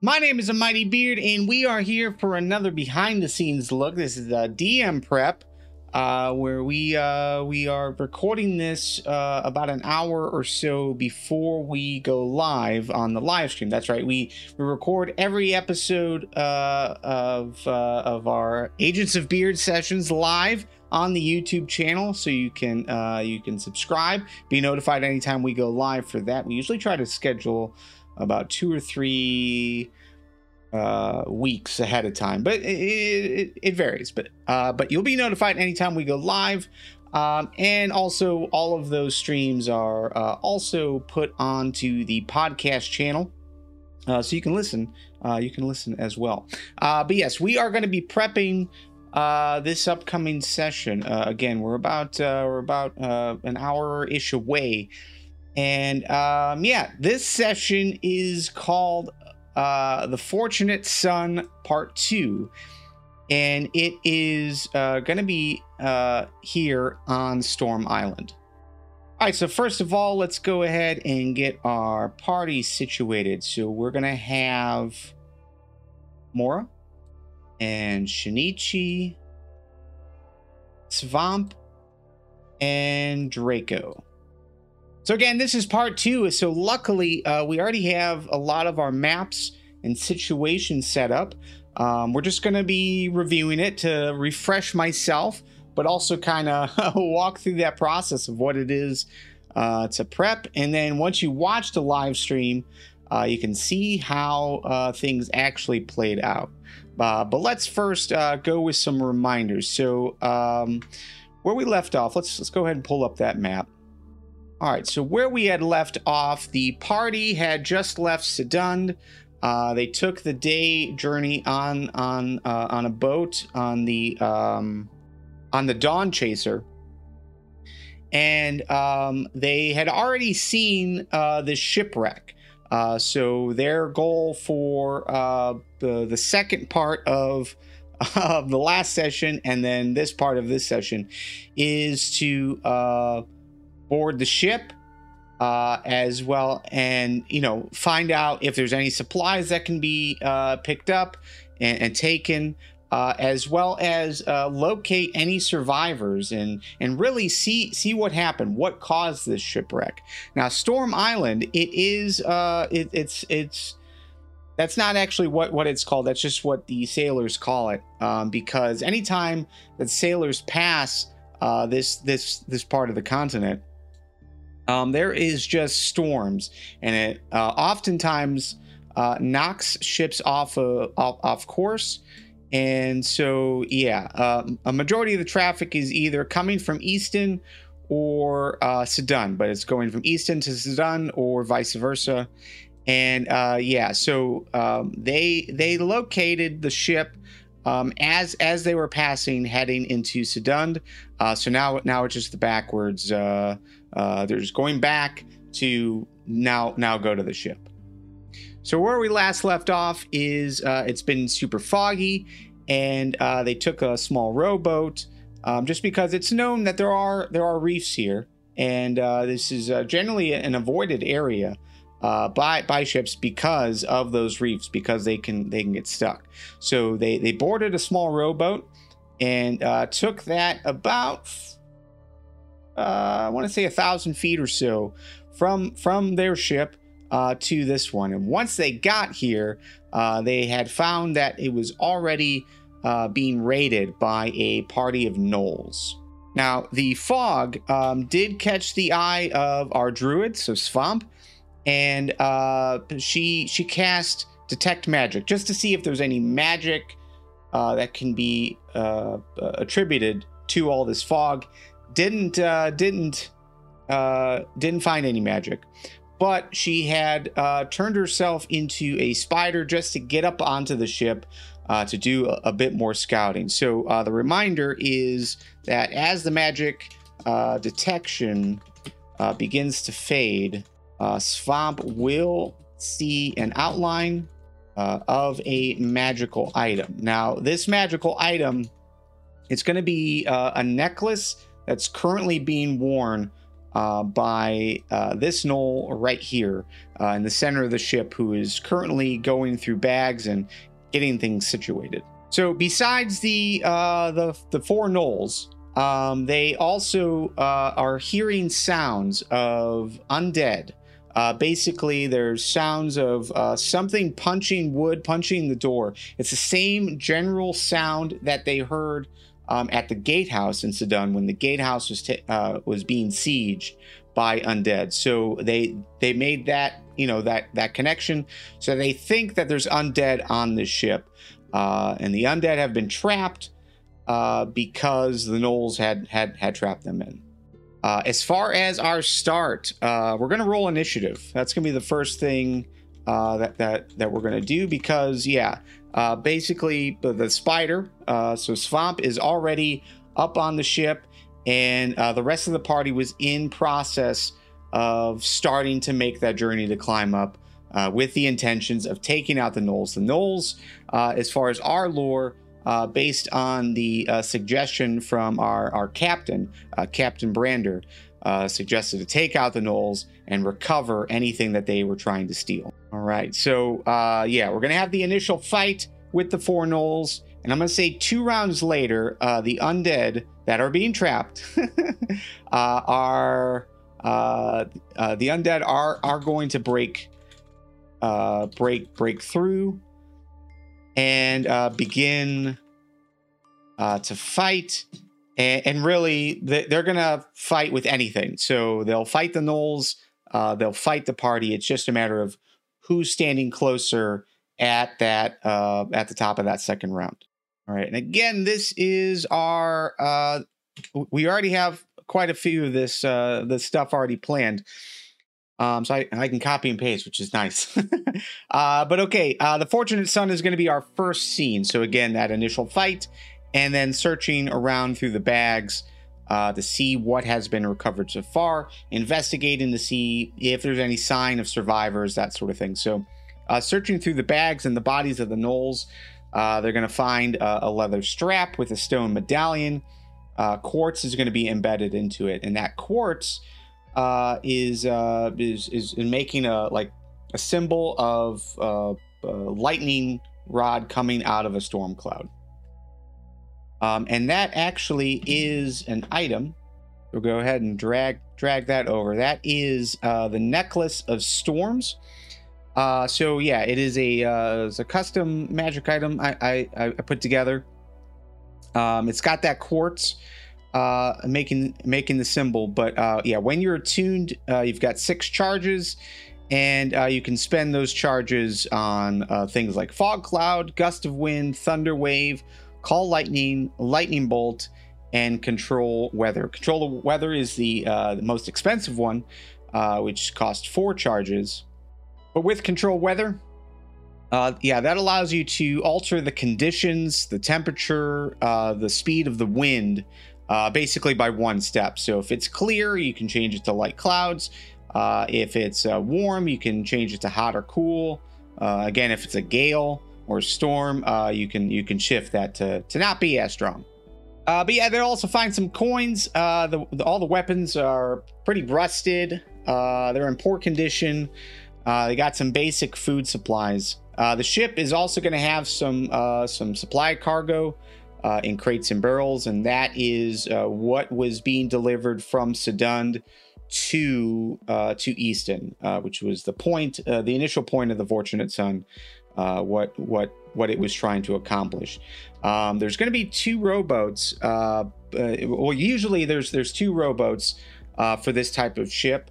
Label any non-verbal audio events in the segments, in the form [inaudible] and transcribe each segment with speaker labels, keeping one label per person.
Speaker 1: My name is a Mighty Beard, and we are here for another behind the scenes look. This is a DM prep, uh, where we uh, we are recording this uh, about an hour or so before we go live on the live stream. That's right. We we record every episode uh, of uh, of our Agents of Beard sessions live on the YouTube channel, so you can uh, you can subscribe, be notified anytime we go live for that. We usually try to schedule about two or three uh, weeks ahead of time, but it, it, it varies. But uh, but you'll be notified anytime we go live. Um, and also, all of those streams are uh, also put onto the podcast channel, uh, so you can listen. Uh, you can listen as well. Uh, but yes, we are going to be prepping uh, this upcoming session. Uh, again, we're about uh, we're about uh, an hour ish away, and um, yeah, this session is called uh, "The Fortunate Son" Part Two, and it is uh, going to be uh, here on Storm Island. All right, so first of all, let's go ahead and get our party situated. So we're going to have Mora and Shinichi, Swamp, and Draco. So again, this is part two. So luckily, uh, we already have a lot of our maps and situations set up. Um, we're just going to be reviewing it to refresh myself, but also kind of [laughs] walk through that process of what it is uh, to prep. And then once you watch the live stream, uh, you can see how uh, things actually played out. Uh, but let's first uh, go with some reminders. So um, where we left off, let's let's go ahead and pull up that map. All right, so where we had left off, the party had just left Sedund. Uh, they took the day journey on on uh, on a boat on the um, on the Dawn Chaser, and um, they had already seen uh, the shipwreck. Uh, so their goal for uh, the the second part of of the last session and then this part of this session is to uh, board the ship uh, as well and you know find out if there's any supplies that can be uh, picked up and, and taken uh, as well as uh, locate any survivors and and really see see what happened, what caused this shipwreck. Now, Storm Island, it is uh, it, it's it's that's not actually what what it's called. That's just what the sailors call it, um, because anytime that sailors pass uh, this this this part of the continent, um, there is just storms, and it uh, oftentimes uh, knocks ships off, of, off off course and so, yeah, uh, a majority of the traffic is either coming from Easton or uh, Sedun, but it's going from Easton to Sedun or vice versa. And uh, yeah, so um, they they located the ship um, as as they were passing, heading into Sedund. Uh, so now now it's just the backwards. Uh, uh, they're just going back to now now go to the ship. So where we last left off is uh, it's been super foggy, and uh, they took a small rowboat um, just because it's known that there are there are reefs here, and uh, this is uh, generally an avoided area uh, by by ships because of those reefs because they can they can get stuck. So they they boarded a small rowboat and uh, took that about I want to say a thousand feet or so from from their ship uh, to this one. And once they got here, uh, they had found that it was already uh, being raided by a party of gnolls. Now, the fog um, did catch the eye of our druid, so Swamp, and uh, she she cast detect magic just to see if there's any magic uh, that can be uh, attributed to all this fog. Didn't uh, didn't uh, didn't find any magic but she had uh, turned herself into a spider just to get up onto the ship uh, to do a, a, bit more scouting. So uh, the reminder is that as the magic uh, detection uh, begins to fade, uh, Swamp will see an outline of a magical item. Now, this magical item, it's going to be a necklace that's currently being worn uh, by uh, this gnoll right here uh, in the center of the ship, who is currently going through bags and getting things situated. So, besides the uh, the the four gnolls, um, they also uh, are hearing sounds of undead. Uh, basically, there's sounds of something punching wood, punching the door. It's the same general sound that they heard um, at the gatehouse in Sedun when the gatehouse was t- uh, was being sieged by undead. So they they made that you know that that connection. So they think that there's undead on this ship, uh, and the undead have been trapped uh, because the Gnolls had had had trapped them in. Uh, as far as our start, uh, we're gonna roll initiative. That's gonna be the first thing uh, that that that we're gonna do because yeah, uh, basically the, spider. Uh, so Svamp is already up on the ship, and uh, the rest of the party was in process of starting to make that journey to climb up uh, with the intentions of taking out the Gnolls. The Gnolls, uh, as far as our lore, uh, based on the uh, suggestion from our, our captain, uh, Captain Brander, uh, suggested to take out the Gnolls and recover anything that they were trying to steal. All right, so uh, yeah, we're gonna have the initial fight with the four Gnolls, and I'm gonna say two rounds later, uh, the undead that are being trapped [laughs] are the undead are are going to break break break through and uh, begin uh, to fight. And, and really, they're going to fight with anything. So they'll fight the Gnolls, uh, they'll fight the party. It's just a matter of who's standing closer at that uh, at the top of that second round. All right, and again, this is our. Uh, we already have quite a few of this uh, stuff already planned. Um, so I, I can copy and paste, which is nice. [laughs] uh, but okay, uh, the Fortunate Son is going to be our first scene. So again, that initial fight, and then searching around through the bags uh, to see what has been recovered so far, investigating to see if there's any sign of survivors, that sort of thing. So uh, searching through the bags and the bodies of the Gnolls, uh, they're going to find a leather strap with a stone medallion. Uh, quartz is going to be embedded into it, and that quartz uh, is, uh, is is making a like a symbol of lightning rod coming out of a storm cloud. Um, and that actually is an item. We'll go ahead and drag drag that over. That is uh, the necklace of storms. Uh, so yeah, it is a uh, it's a custom magic item I, I, I put together. Um, it's got that quartz uh, making making the symbol. But uh, yeah, when you're attuned, uh, you've got six charges, and uh, you can spend those charges on uh, things like fog cloud, gust of wind, thunder wave, call lightning, lightning bolt, and control weather. Control the weather is the, uh, the most expensive one, which costs four charges. But with control weather, uh, yeah, that allows you to alter the conditions, the temperature, uh, the speed of the wind uh, basically by one step. So if it's clear, you can change it to light clouds. Uh, if it's uh, warm, you can change it to hot or cool. Uh, again, if it's a gale or storm, uh, you can you can shift that to, to not be as strong. Uh, but yeah, they'll also find some coins. The, the, all the weapons are pretty rusted. they're in poor condition. they got some basic food supplies. the ship is also going to have some some supply cargo uh, in crates and barrels, and that is uh, what was being delivered from Sedund to uh, to Easton, uh, which was the point, uh, the initial point of the Fortunate Son, uh, what what what it was trying to accomplish. Um, there's going to be two rowboats. well, usually there's there's two rowboats for this type of ship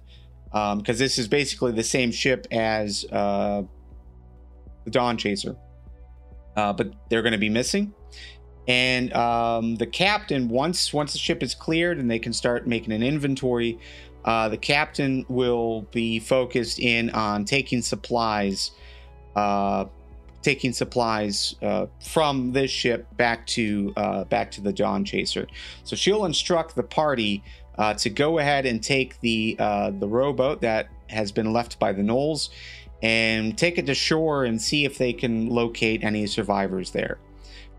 Speaker 1: because um, this is basically the same ship as the Dawn Chaser, but they're going to be missing and um, the captain once once the ship is cleared and they can start making an inventory uh, the captain will be focused in on taking supplies uh, taking supplies uh, from this ship back to uh, back to the dawn chaser so she'll instruct the party uh, to go ahead and take the uh, the rowboat that has been left by the Gnolls and take it to shore and see if they can locate any survivors there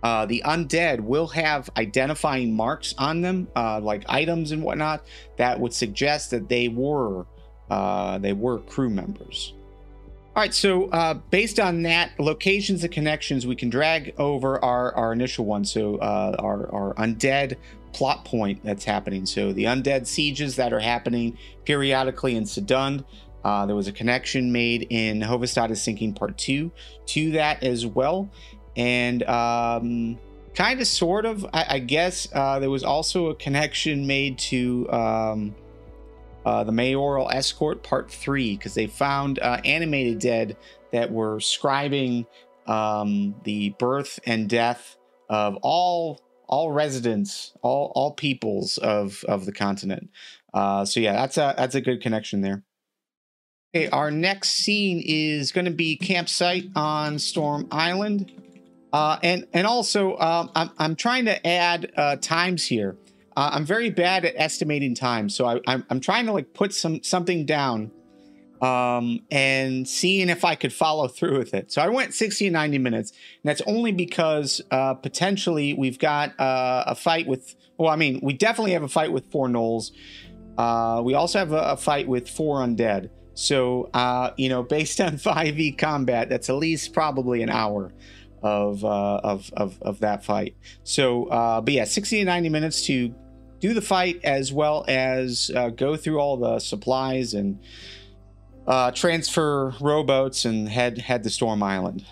Speaker 1: uh, the undead will have identifying marks on them, uh, like items and whatnot, that would suggest that they were uh, they were crew members. All right, so uh, based on that, locations and connections, we can drag over our, our initial one. So uh, our, our undead plot point that's happening. So the undead sieges that are happening periodically in Sedund. Uh, there was a connection made in Hovestad is Sinking Part 2 to that as well. And um, kind of, sort of, I, I guess uh, there was also a connection made to um, uh, the Mayoral Escort Part 3 because they found uh, animated dead that were scribing um, the birth and death of all all residents, all all peoples of of the continent. Uh, so yeah, that's a that's a good connection there. Okay, our next scene is going to be campsite on Storm Island, uh, and and also um, I'm I'm trying to add uh, times here. Uh, I'm very bad at estimating time, so I, I'm I'm trying to like put some something down, um, and seeing if I could follow through with it. So I went 60 and 90 minutes, and that's only because uh, potentially we've got uh, a fight with. Well, I mean, we definitely have a fight with four gnolls. Uh, we also have a, a fight with four undead. So, uh, you know, based [laughs] on 5e combat, that's at least probably an hour of uh, of, of of that fight. So, uh, but yeah, 60 to 90 minutes to do the fight as well as uh, go through all the supplies and uh, transfer rowboats and head head to Storm Island.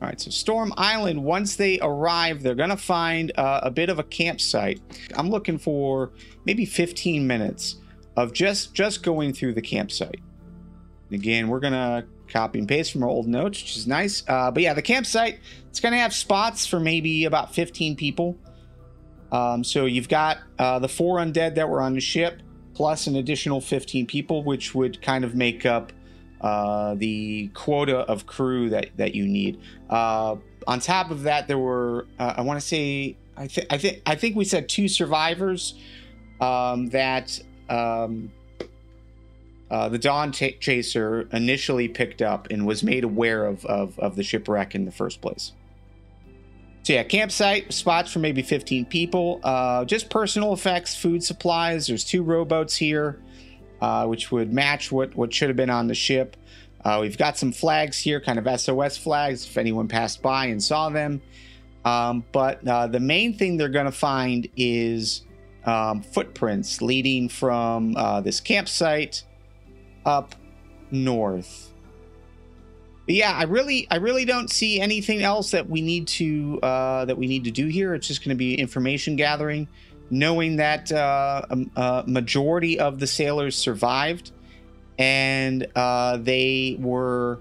Speaker 1: All right, so Storm Island. Once they arrive, they're gonna find uh, a bit of a campsite. I'm looking for maybe 15 minutes of just just going through the campsite. Again, we're gonna copy and paste from our old notes, which is nice. Uh, but yeah, the campsite it's gonna have spots for maybe about 15 people. Um, so you've got uh, the four undead that were on the ship, plus an additional 15 people, which would kind of make up uh, the quota of crew that that you need. Uh, on top of that, there were uh, I want to say I think I think I think we said two survivors um, that. Um, uh, the Dawn t- Chaser initially picked up and was made aware of, of, of the shipwreck in the first place. So yeah, campsite spots for maybe 15 people. Uh, just personal effects, food supplies. There's two rowboats here, uh, which would match what what should have been on the ship. Uh, we've got some flags here, kind of SOS flags, if anyone passed by and saw them. Um, but uh, the main thing they're going to find is um, footprints leading from uh, this campsite up north. But yeah, I really, I really don't see anything else that we need to uh, that we need to do here. It's just going to be information gathering, knowing that uh, a, a, majority of the sailors survived, and uh, they were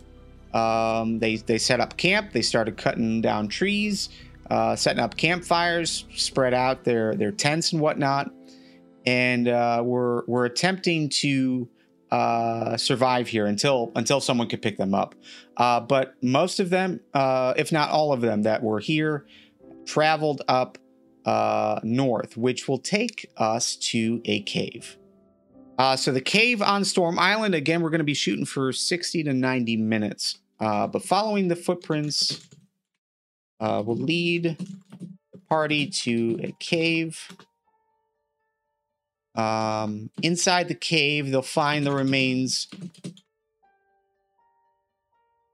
Speaker 1: um, they they set up camp. They started cutting down trees, uh, setting up campfires, spread out their their tents and whatnot, and uh, we're we're attempting to uh, survive here until until someone could pick them up. Uh, but most of them, uh, if not all of them, that were here, traveled up uh, north, which will take us to a cave. Uh, so the cave on Storm Island. Again, we're going to be shooting for sixty to ninety minutes. Uh, but following the footprints will lead the party to a cave. Um, inside the cave, they'll find the remains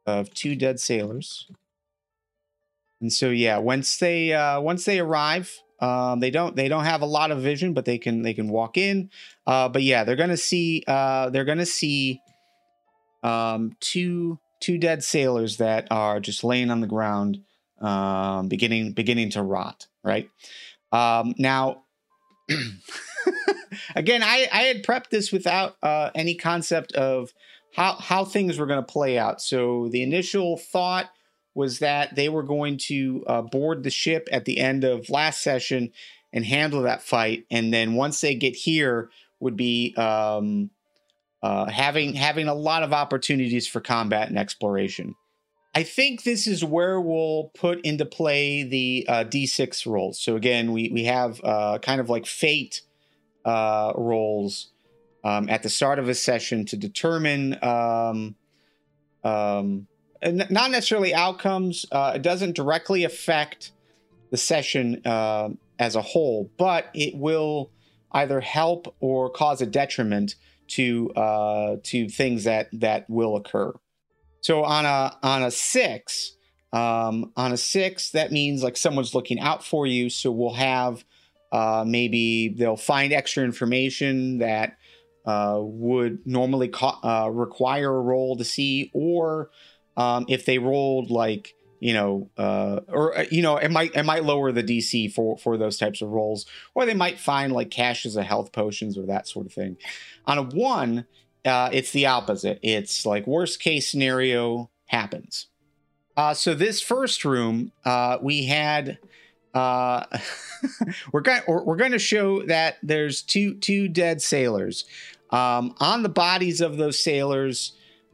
Speaker 1: of two dead sailors. And so, yeah, once they uh, once they arrive, um, they don't they don't have a lot of vision, but they can they can walk in. Uh, but yeah, they're gonna see uh, they're gonna see um, two two dead sailors that are just laying on the ground, um, beginning beginning to rot. Right um, now. [clears throat] again, I, I had prepped this without uh, any concept of how how things were going to play out. So the initial thought was that they were going to uh, board the ship at the end of last session and handle that fight, and then once they get here, would be um, uh, having having a lot of opportunities for combat and exploration. I think this is where we'll put into play the uh, D6 rolls. So again, we we have uh, kind of like fate uh, rolls um, at the start of a session to determine um, um, not necessarily outcomes. Uh, it doesn't directly affect the session uh, as a whole, but it will either help or cause a detriment to uh, to things that that will occur. So on a on a six, um, on a six, that means like someone's looking out for you. So we'll have uh, maybe they'll find extra information that uh, would normally co- uh, require a roll to see, or um, if they rolled like you know, uh, or uh, you know, it might it might lower the DC for for those types of rolls, or they might find like caches of health potions or that sort of thing. On a one, uh, it's the opposite. It's like worst case scenario happens. Uh, so this first room, uh, we had. Uh, [laughs] we're going we're going to show that there's two two dead sailors. Um, on the bodies of those sailors,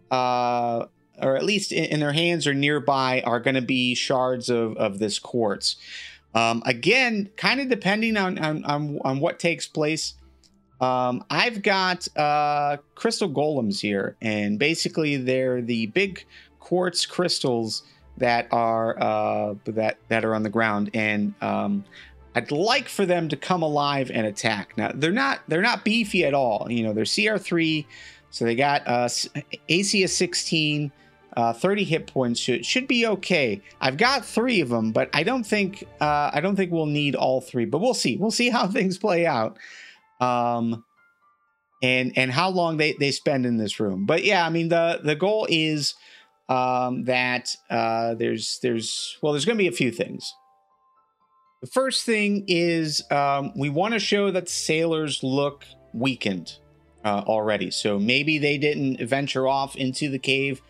Speaker 1: uh, or at least in, in their hands or nearby, are going to be shards of, of this quartz. Um, again, kind of depending on, on, on, on, what takes place. Um, I've got uh, crystal golems here, and basically they're the big quartz crystals that are uh, that that are on the ground, and um, I'd like for them to come alive and attack. Now they're not they're not beefy at all. You know they're CR three, so they got uh, AC of sixteen. Uh, 30 hit points should should be okay. I've got three of them, but I don't think uh, I don't think we'll need all three. But we'll see. We'll see how [laughs] things play out, um, and and how long they they spend in this room. But yeah, I mean the the goal is um, that uh, there's there's well there's going to be a few things. The first thing is um, we want to show that sailors look weakened uh, already. So maybe they didn't venture off into the cave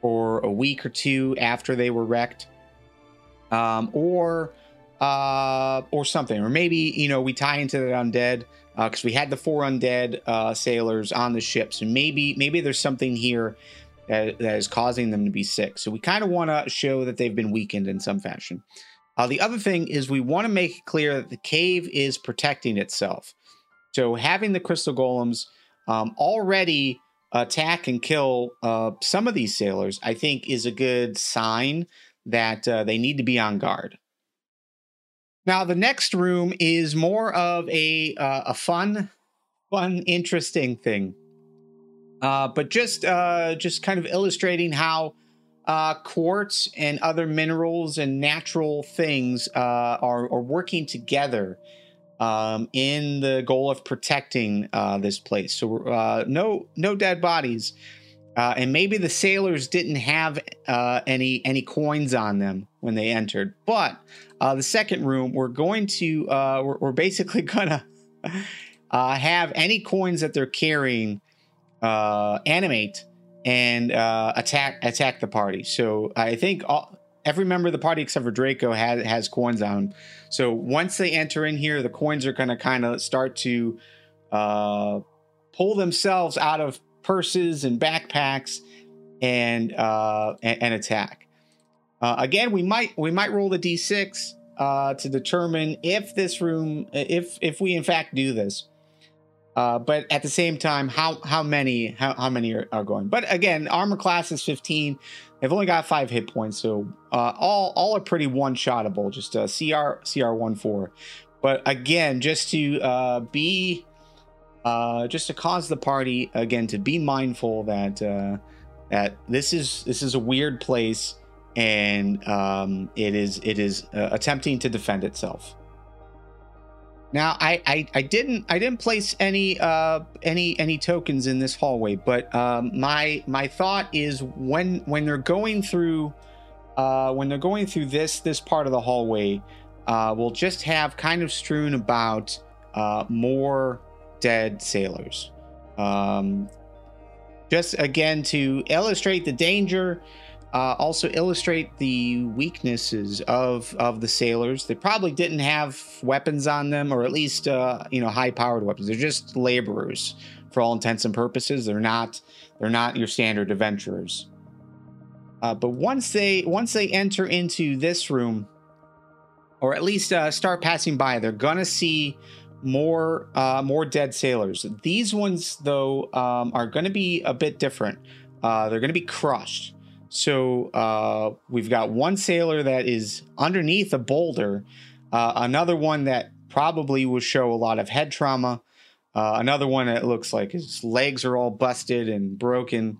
Speaker 1: for a week or two after they were wrecked, um, or uh, or something, or maybe you know we tie into the undead because uh, we had the four undead uh, sailors on the ship, so maybe maybe there's something here that, that is causing them to be sick. So we kind of want to show that they've been weakened in some fashion. Uh, the other thing is we want to make it clear that the cave is protecting itself. So having the crystal golems um, already attack and kill uh, some of these sailors, I think, is a good sign that uh, they need to be on guard. Now, the next room is more of a uh, a fun, fun, interesting thing, uh, but just uh, just kind of illustrating how uh, quartz and other minerals and natural things uh, are, are, working together um, in the goal of protecting uh, this place. So uh, no no dead bodies, uh, and maybe the sailors didn't have uh, any any coins on them when they entered. But the second room, we're going to we're, we're, basically [laughs] gonna have any coins that they're carrying animate and uh, attack attack the party. So I think all, every member of the party except for Draco has has coins on. So once they enter in here, the coins are going to kind of start to uh, pull themselves out of purses and backpacks and uh, and, and attack. Uh, again, we might we might roll the d6 uh, to determine if this room if if we in fact do this. Uh, but at the same time, how how many how, how many are, are, going? But again, armor class is 15. They've only got five hit points, so uh, all all are pretty one shotable. Just a CR CR one four. But again, just to uh, be uh, just to cause the party again to be mindful that uh, that this is this is a weird place and um, it is it is uh, attempting to defend itself. Now, I, I, I didn't I didn't place any uh, any any tokens in this hallway, but um, my my thought is when when they're going through uh, when they're going through this this part of the hallway, uh, we'll just have kind of strewn about uh, more dead sailors. Um, just again to illustrate the danger uh, also illustrate the weaknesses of of the sailors. They probably didn't have weapons on them, or at least uh, you know high powered weapons. They're just laborers for all intents and purposes. They're not they're not your standard adventurers. Uh, but once they once they enter into this room, or at least uh, start passing by, they're gonna see more uh, more dead sailors. These ones though um, are to be a bit different. Uh, they're to be crushed. So uh, we've got one sailor that is underneath a boulder, uh, another one that probably will show a lot of head trauma, uh, another one that looks like his legs are all busted and broken.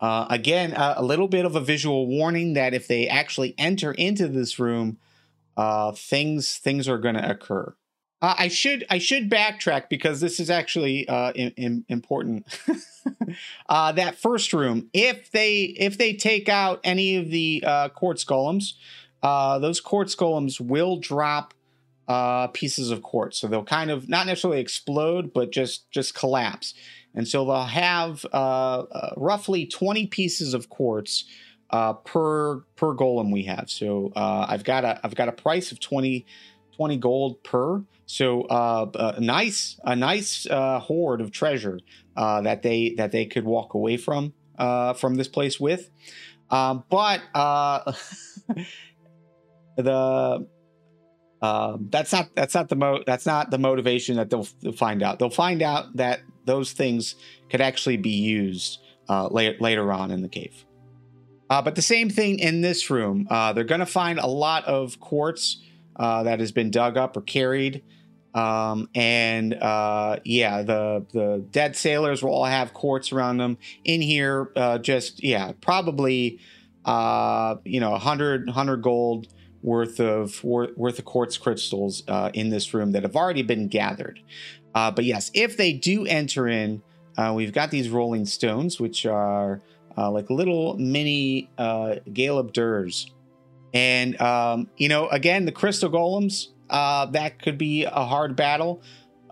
Speaker 1: Uh, again, a little bit of a visual warning that if they actually enter into this room, uh, things things are going to occur. Uh, I should I should backtrack because this is actually uh, in, in, important. [laughs] uh, that first room, if they if they take out any of the uh, quartz golems, uh, those quartz golems will drop uh, pieces of quartz. So they'll kind of not necessarily explode, but just just collapse. And so they'll have roughly twenty pieces of quartz per per golem we have. So I've got a I've got a price of 20, 20 gold per. So uh, a nice, a nice uh, hoard of treasure uh, that they that they could walk away from uh, from this place with. Um, but uh, [laughs] the um, that's not that's not the mo that's not the motivation that they'll, they'll, find out. They'll find out that those things could actually be used uh, later later on in the cave. but the same thing in this room. they're going to find a lot of quartz that has been dug up or carried. Um, and uh, yeah, the the dead sailors will all have quartz around them. In here, uh, just yeah, probably uh, you know 100 100 gold worth of worth of quartz crystals uh, in this room that have already been gathered. Uh, but yes, if they do enter in, uh, we've got these rolling stones, which are uh like little mini uh, Galeb And um, you know, again, the crystal golems uh, that could be a hard battle.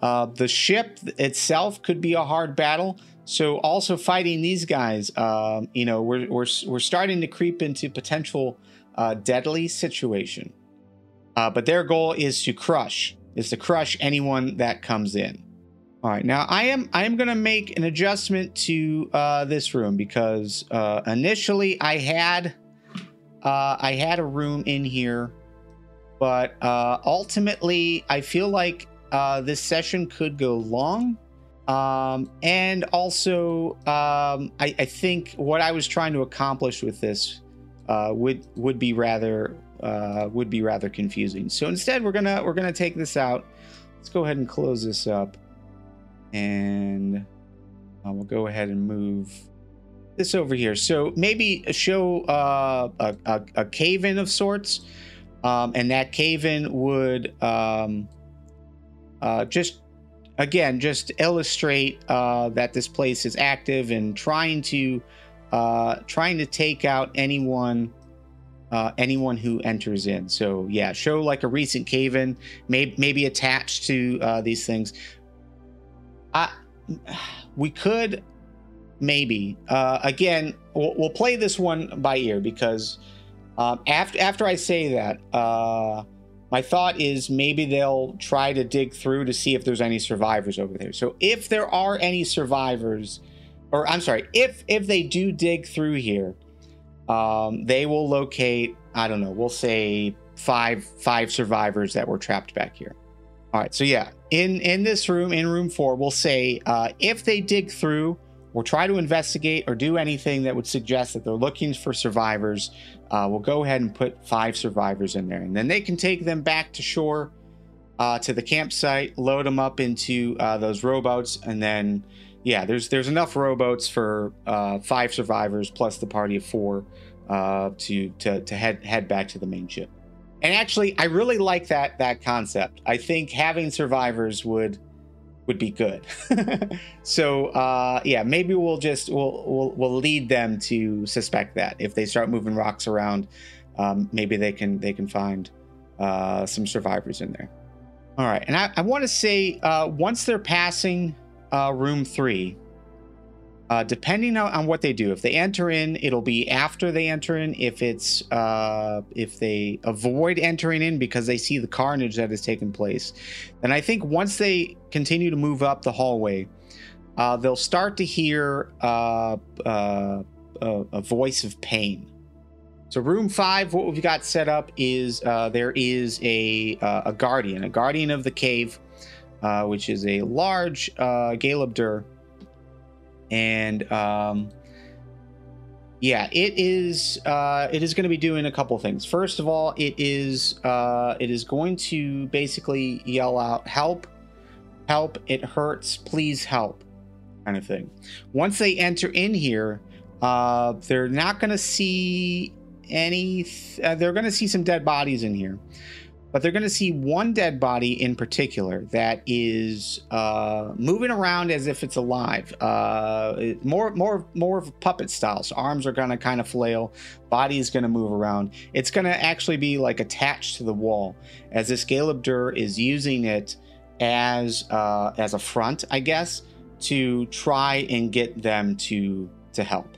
Speaker 1: Uh, the ship itself could be a hard battle. So also fighting these guys, uh, you know, we're, we're, we're starting to creep into potential uh, deadly situation. Uh, but their goal is to crush, is to crush anyone that comes in. All right, now I am I am going to make an adjustment to uh, this room because uh, initially I had uh, I had a room in here but uh, ultimately, I feel like uh, this session could go long. Um, and also, um, I, I, think what I was trying to accomplish with this uh, would would be rather uh, would be rather confusing. So instead, we're gonna we're gonna take this out. Let's go ahead and close this up, and uh, we'll go ahead and move this over here. So maybe show uh, a, a, a cave in of sorts. Um, and that cave in would um, uh, just, again, just illustrate uh, that this place is active and trying to uh, trying to take out anyone uh, anyone who enters in. So yeah, show like a recent cave in, maybe maybe attached to uh, these things. I we could maybe uh, again we'll, we'll play this one by ear because um, after after I say that, uh, my thought is maybe they'll try to dig through to see if there's any survivors over there. So if there are any survivors, or I'm sorry, if if they do dig through here, um, they will locate. I don't know. We'll say five five survivors that were trapped back here. All right. So yeah, in in this room, in room four, we'll say uh, if they dig through or try to investigate or do anything that would suggest that they're looking for survivors, uh, we'll go ahead and put five survivors in there. And then they can take them back to shore uh, to the campsite, load them up into uh, those rowboats, and then, yeah, there's there's enough rowboats for uh, five survivors plus the party of four uh, to, to, to head, head back to the main ship. And actually, I really like that that concept. I think having survivors would would be good. [laughs] so uh, yeah, maybe we'll just we'll, we'll we'll lead them to suspect that if they start moving rocks around, um, maybe they can they can find uh, some survivors in there. All right, and I, I want to say uh, once they're passing uh, room three, uh, depending on, what they do, if they enter in, it'll be after they enter in. If it's uh, if they avoid entering in because they see the carnage that has taken place, then I think once they continue to move up the hallway, uh, they'll start to hear uh, uh, a, a, voice of pain. So room five, what we've got set up is uh, there is a a guardian, a guardian of the cave, which is a large uh, Galeb Duhr and um, yeah, it is. Uh, it is going to be doing a couple things. First of all, it is. Uh, it is going to basically yell out, "Help! Help! It hurts! Please help!" kind of thing. Once they enter in here, uh, they're not going to see any. Th- uh, they're going to see some dead bodies in here but they're going to see one dead body in particular that is uh, moving around as if it's alive. Uh, more, more, more of a puppet style. So arms are going to kind of flail, body is going to move around. It's going to actually be like attached to the wall, as this Galeb Duhr is using it as uh, as a front, I guess, to try and get them to to help.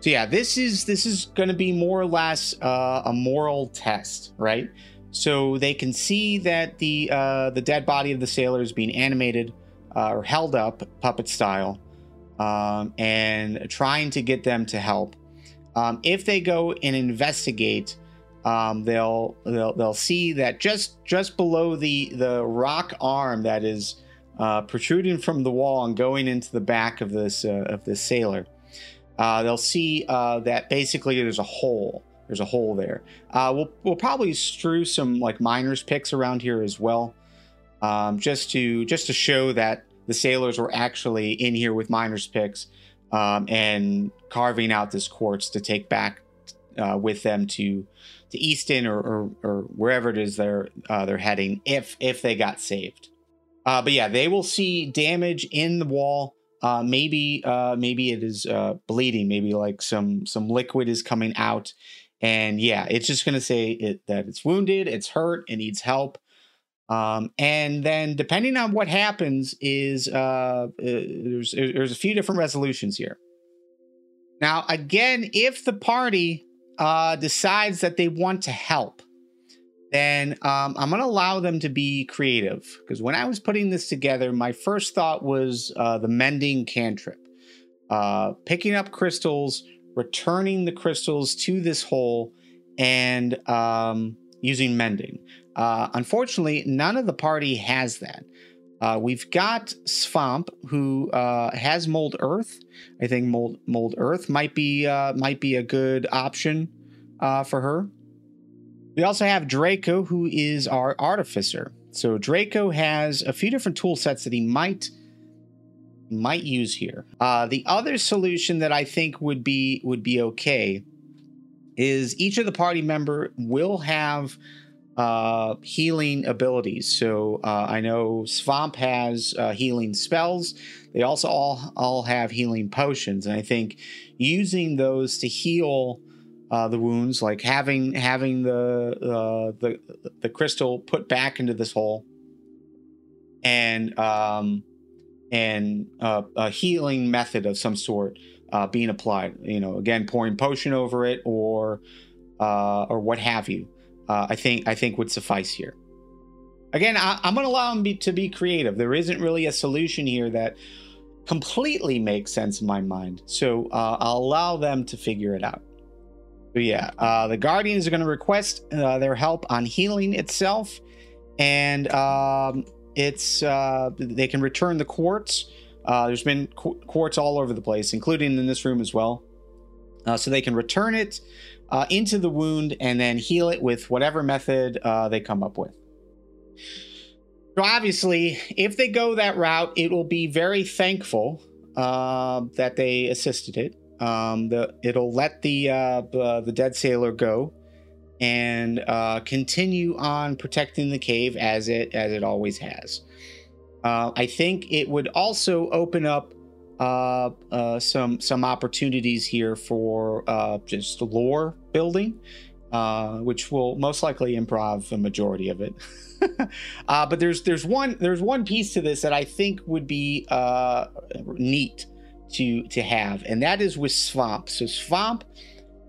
Speaker 1: So yeah, this is this is going to be more or less uh, a moral test, right? So they can see that the uh, the dead body of the sailor is being animated uh, or held up, puppet style, um, and trying to get them to help. Um, if they go and investigate, um, they'll, they'll they'll see that just just below the the rock arm that is uh, protruding from the wall and going into the back of this uh, of this sailor, uh, they'll see uh, that basically there's a hole there's a hole there. Uh, we'll we'll probably strew some like miners picks around here as well, um, just to just to show that the sailors were actually in here with miners picks um, and carving out this quartz to take back uh, with them to to Easton or, or, or wherever it is they're uh, they're heading if if they got saved. Uh, but yeah, they will see damage in the wall. Uh, maybe uh, maybe it is uh, bleeding. Maybe like some some liquid is coming out, and yeah, it's just going to say it, that it's wounded, it's hurt, it needs help. Um, and then depending on what happens is uh, uh, there's there's a few different resolutions here. Now, again, if the party uh, decides that they want to help, then um, I'm going to allow them to be creative. Because when I was putting this together, my first thought was uh, the mending cantrip, uh, picking up crystals, returning the crystals to this hole and um, using mending. Uh, unfortunately, none of the party has that. Uh, we've got Svamp, who uh, has mold earth. I think mold mold earth might be uh, might be a good option uh, for her. We also have Draco, who is our artificer. So Draco has a few different tool sets that he might might use here. Uh, the other solution that I think would be would be okay is each of the party member will have uh, healing abilities. So uh, I know Svamp has uh, healing spells. They also all all have healing potions, and I think using those to heal uh, the wounds, like having having the uh, the the crystal put back into this hole, and um, and uh, a healing method of some sort uh, being applied. You know, again, pouring potion over it or uh, or what have you. Uh, I think I think would suffice here. Again, I, am going to allow them be, to be creative. There isn't really a solution here that completely makes sense in my mind, so uh, I'll allow them to figure it out. But yeah, uh, the Guardians are going to request their help on healing itself, and um, it's uh, they can return the quartz. Uh, there's been qu- quartz all over the place, including in this room as well. Uh, so they can return it uh, into the wound and then heal it with whatever method uh, they come up with. So obviously, if they go that route, it will be very thankful uh, that they assisted it. Um, the, it'll let the the dead sailor go and uh, continue on protecting the cave as it as it always has. Uh, I think it would also open up uh, uh some some opportunities here for uh, just lore building, uh, which will most likely improv the majority of it. [laughs] but there's there's one there's one piece to this that I think would be neat to to have, and that is with Swamp. So Swamp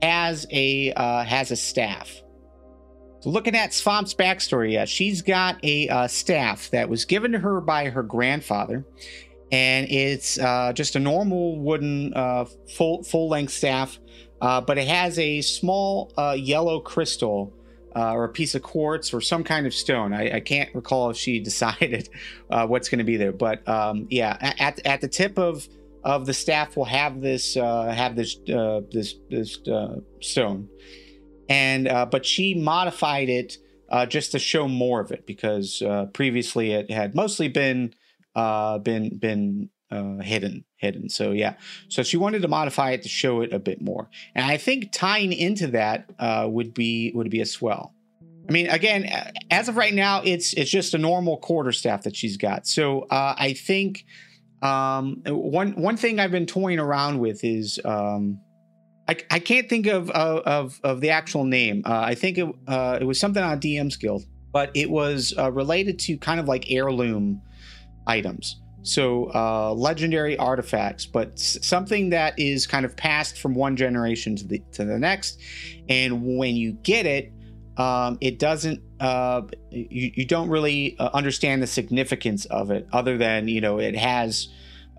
Speaker 1: has a uh, has a staff. Looking at Svamp's backstory, yeah, she's got a uh, staff that was given to her by her grandfather, and it's uh, just a normal wooden uh, full full length staff, uh, but it has a small uh, yellow crystal. Uh, or a piece of quartz or some kind of stone. I, I can't recall if she [laughs] decided what's going to be there, but um, yeah, at, at the tip of of the staff will have this uh, have this uh, this this uh, stone, and uh, but she modified it uh, just to show more of it because uh, previously it had mostly been uh, been been uh, hidden hidden. So yeah, so she wanted to modify it to show it a bit more, and I think tying into that uh, would be would be a swell. I mean, again, as of right now, it's it's just a normal quarter staff that she's got. So uh, I think um, one one thing I've been toying around with is um, I, I can't think of of of the actual name. Uh, I think it uh, it was something on DM's Guild, but it was uh, related to kind of like heirloom items. So uh, legendary artifacts, but something that is kind of passed from one generation to the to the next, and when you get it, um, it doesn't uh, you, you don't really uh, understand the significance of it other than you know it has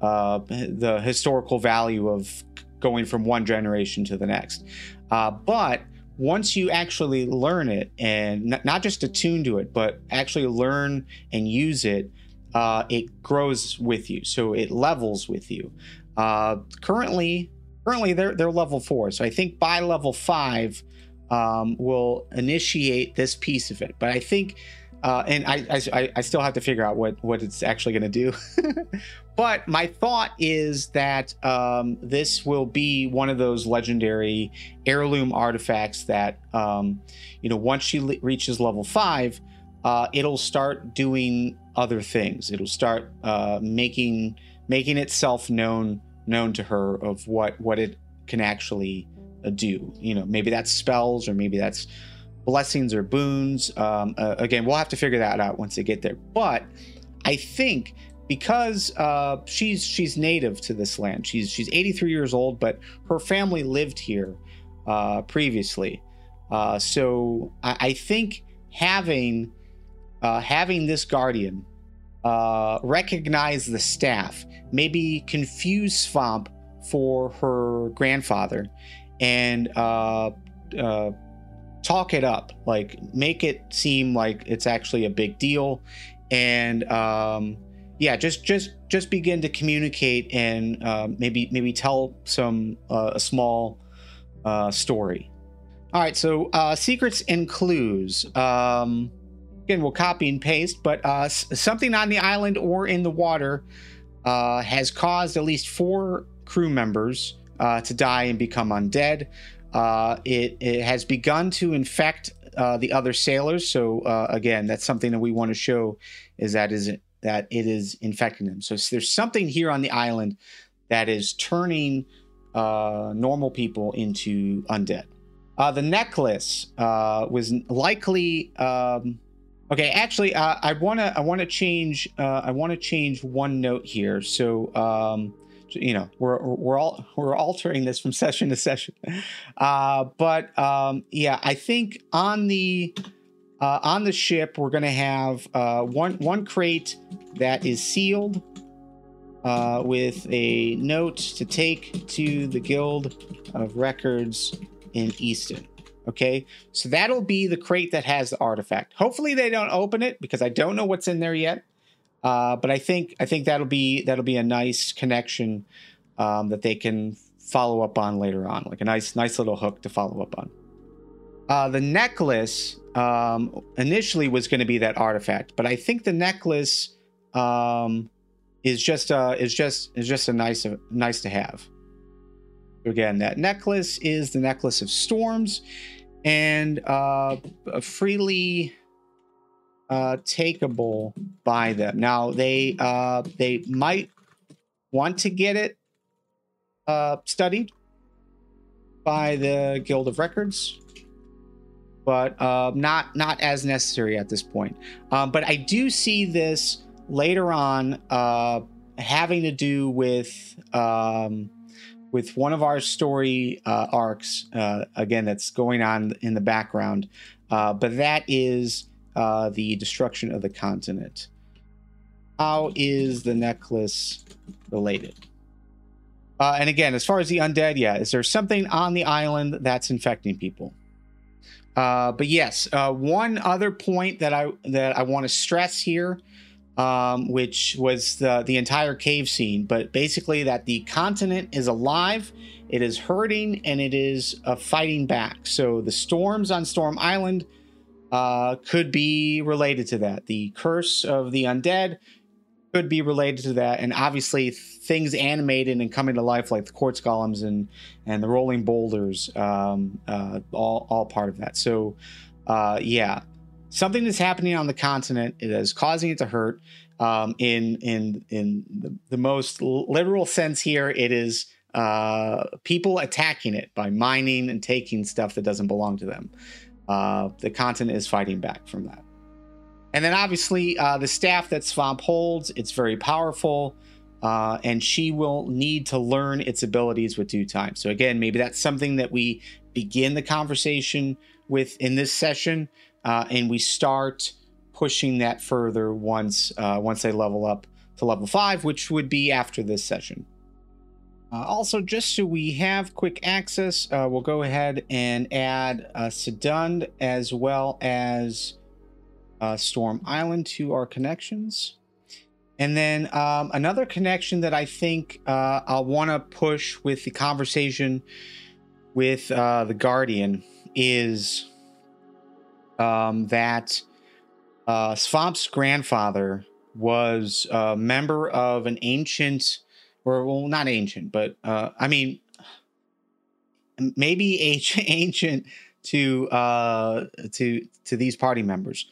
Speaker 1: the historical value of going from one generation to the next uh, but once you actually learn it and n- not just attune to it but actually learn and use it uh, it grows with you so it levels with you uh, currently currently they're, they're level four so i think by level five um, will initiate this piece of it. But I think, uh, and I, I, I still have to figure out what what it's actually going to do. [laughs] but my thought is that um, this will be one of those legendary heirloom artifacts that, um, you know, once she le- reaches level five, uh, it'll start doing other things. It'll start uh, making making itself known known to her of what what it can actually do. You know, maybe that's spells or maybe that's blessings or boons. Um, uh, again, we'll have to figure that out once they get there. But I think because uh, she's she's native to this land, she's she's 83 years old, but her family lived here uh, previously. Uh, so I, I, think having uh, having this guardian uh, recognize the staff, maybe confuse Swamp for her grandfather, and uh, talk it up, like make it seem like it's actually a big deal, and um, yeah, just just just begin to communicate and uh, maybe maybe tell some uh, a small uh, story. All right, so uh, secrets and clues. Um, again, we'll copy and paste, but uh, something on the island or in the water uh, has caused at least four crew members to die and become undead. It, it, has begun to infect the other sailors. So again, that's something that we want to show is that is that it is infecting them. So there's something here on the island that is turning uh, normal people into undead. Uh, the necklace was likely. Um, okay, actually, I want to I want to change I want to change one note here. So. Um, you know we're we're all we're altering this from [laughs] session to session uh, but um, yeah i think on the uh, on the ship we're going to have uh, one one crate that is sealed uh, with a note to take to the guild of records in easton okay? So that'll be the crate that has the artifact. Hopefully they don't open it because i don't know what's in there yet. Uh, but I think I think that'll be that'll be a nice connection um, that they can follow up on later on, like a nice nice little hook to follow up on. Uh, the necklace um, initially was going to be that artifact, but I think the necklace um, is just uh, is just is just a nice nice to have. Again, that necklace is the necklace of storms, and uh, freely uh, takeable by them. Now they uh, they might want to get it uh, studied by the Guild of Records, but uh, not not as necessary at this point. Um, but I do see this later on uh, having to do with um, with one of our story uh, arcs. Uh, again, that's going on in the background, uh, but that is uh, the destruction of the continent. How is the necklace related? And again, as far as the undead, yeah, is there something on the island that's infecting people? Uh, but yes, uh, one other point that I that I want to stress here um, which was the, the entire cave scene, but basically that the continent is alive, it is hurting, and it is uh, fighting back. So the storms on Storm Island uh, could be related to that. The curse of the undead could be related to that, and obviously things animated and coming to life like the quartz golems and and the rolling boulders, um, uh, all all part of that. So, uh, yeah, something that's happening on the continent is causing it to hurt. Um, in in in the, the most literal sense here, it is uh, people attacking it by mining and taking stuff that doesn't belong to them. Uh, the continent is fighting back from that. And then obviously uh, the staff that Svamp holds, it's very powerful. Uh, and she will need to learn its abilities with due time. So again, maybe that's something that we begin the conversation with in this session, uh, and we start pushing that further once uh, once they level up to level five, which would be after this session. Uh, also, just so we have quick access, uh, we'll go ahead and add uh, Sedund as well as uh, Storm Island to our connections. And then um, another connection that I think uh, I'll want to push with the conversation with uh, the Guardian is um, that uh, grandfather was a member of an ancient, or well, not ancient, but uh, I mean, maybe ancient, [laughs] ancient to uh, to to these party members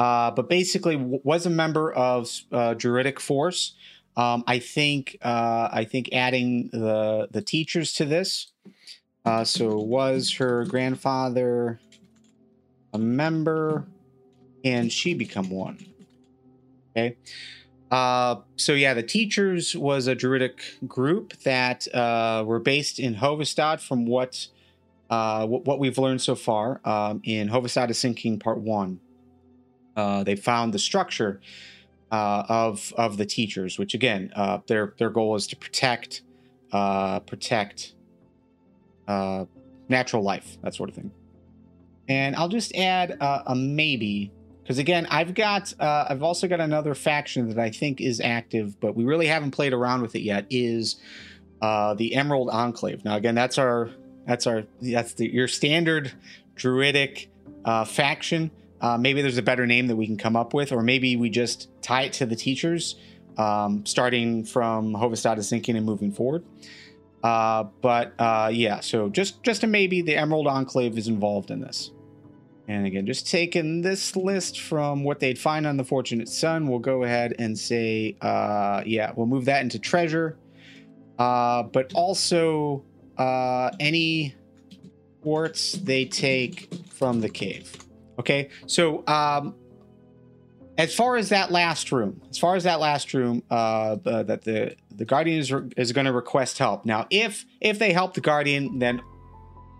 Speaker 1: uh, but basically w- was a member of uh, Druidic Force. Um, I think uh, I think adding the the teachers to this. Uh, so was her grandfather a member? and she become one? Okay. Uh, so yeah, the teachers was a druidic group that uh, were based in Hovestad. From what uh, what we've learned so far um, in is Sinking Part One. Uh, they found the structure uh, of of the teachers, which again, uh, their their goal is to protect uh, protect uh, natural life, that sort of thing. And I'll just add a maybe because again, I've got I've also got another faction that I think is active, but we really haven't played around with it yet. Is the Emerald Enclave? Now, again, that's our that's our that's the, your standard druidic faction uh, maybe there's a better name that we can come up with, or maybe we just tie it to the teachers, um, starting from Hovestad is sinking and moving forward. Uh, but uh, yeah, so just just a maybe, the Emerald Enclave is involved in this. And again, just taking this list from what they'd find on the Fortunate Son, we'll go ahead and say, uh, yeah, we'll move that into treasure. Uh, but also uh, any quartz they take from the cave. Okay, so um, as far as that last room, as far as that last room, uh, uh that the the guardian is, re- is going to request help. Now, if if they help the guardian, then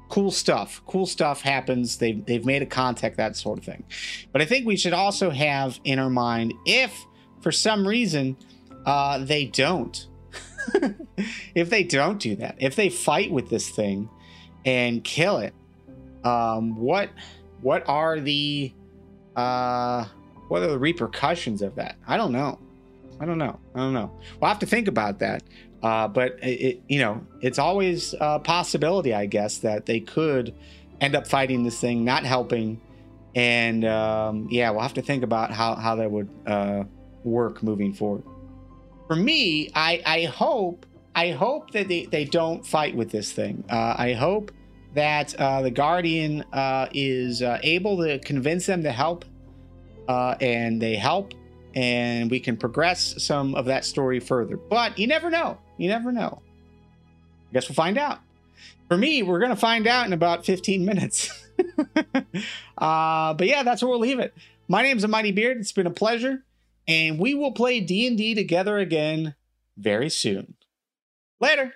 Speaker 1: cool stuff, cool stuff happens. They they've made a contact, that sort of thing. But I think we should also have in our mind if for some reason uh, they don't. [laughs] if they don't do that, if they fight with this thing and kill it, um, what what are the uh what are the repercussions of that? I don't know. I don't know. I don't know. We'll have to think about that. Uh, but it, it, you know, it's always a possibility, I guess, that they could end up fighting this thing, not helping. And um, yeah, we'll have to think about how how that would uh, work moving forward. For me, I I hope I hope that they, they don't fight with this thing. Uh, I hope that uh, the Guardian uh, is uh, able to convince them to help, uh, and they help, and we can progress some of that story further. But you never know. You never know. I guess we'll find out. For me, we're going to find out in about 15 minutes. [laughs] Uh, but yeah, that's where we'll leave it. My name's a Mighty Beard. It's been a pleasure, and we will play D&D together again very soon. Later.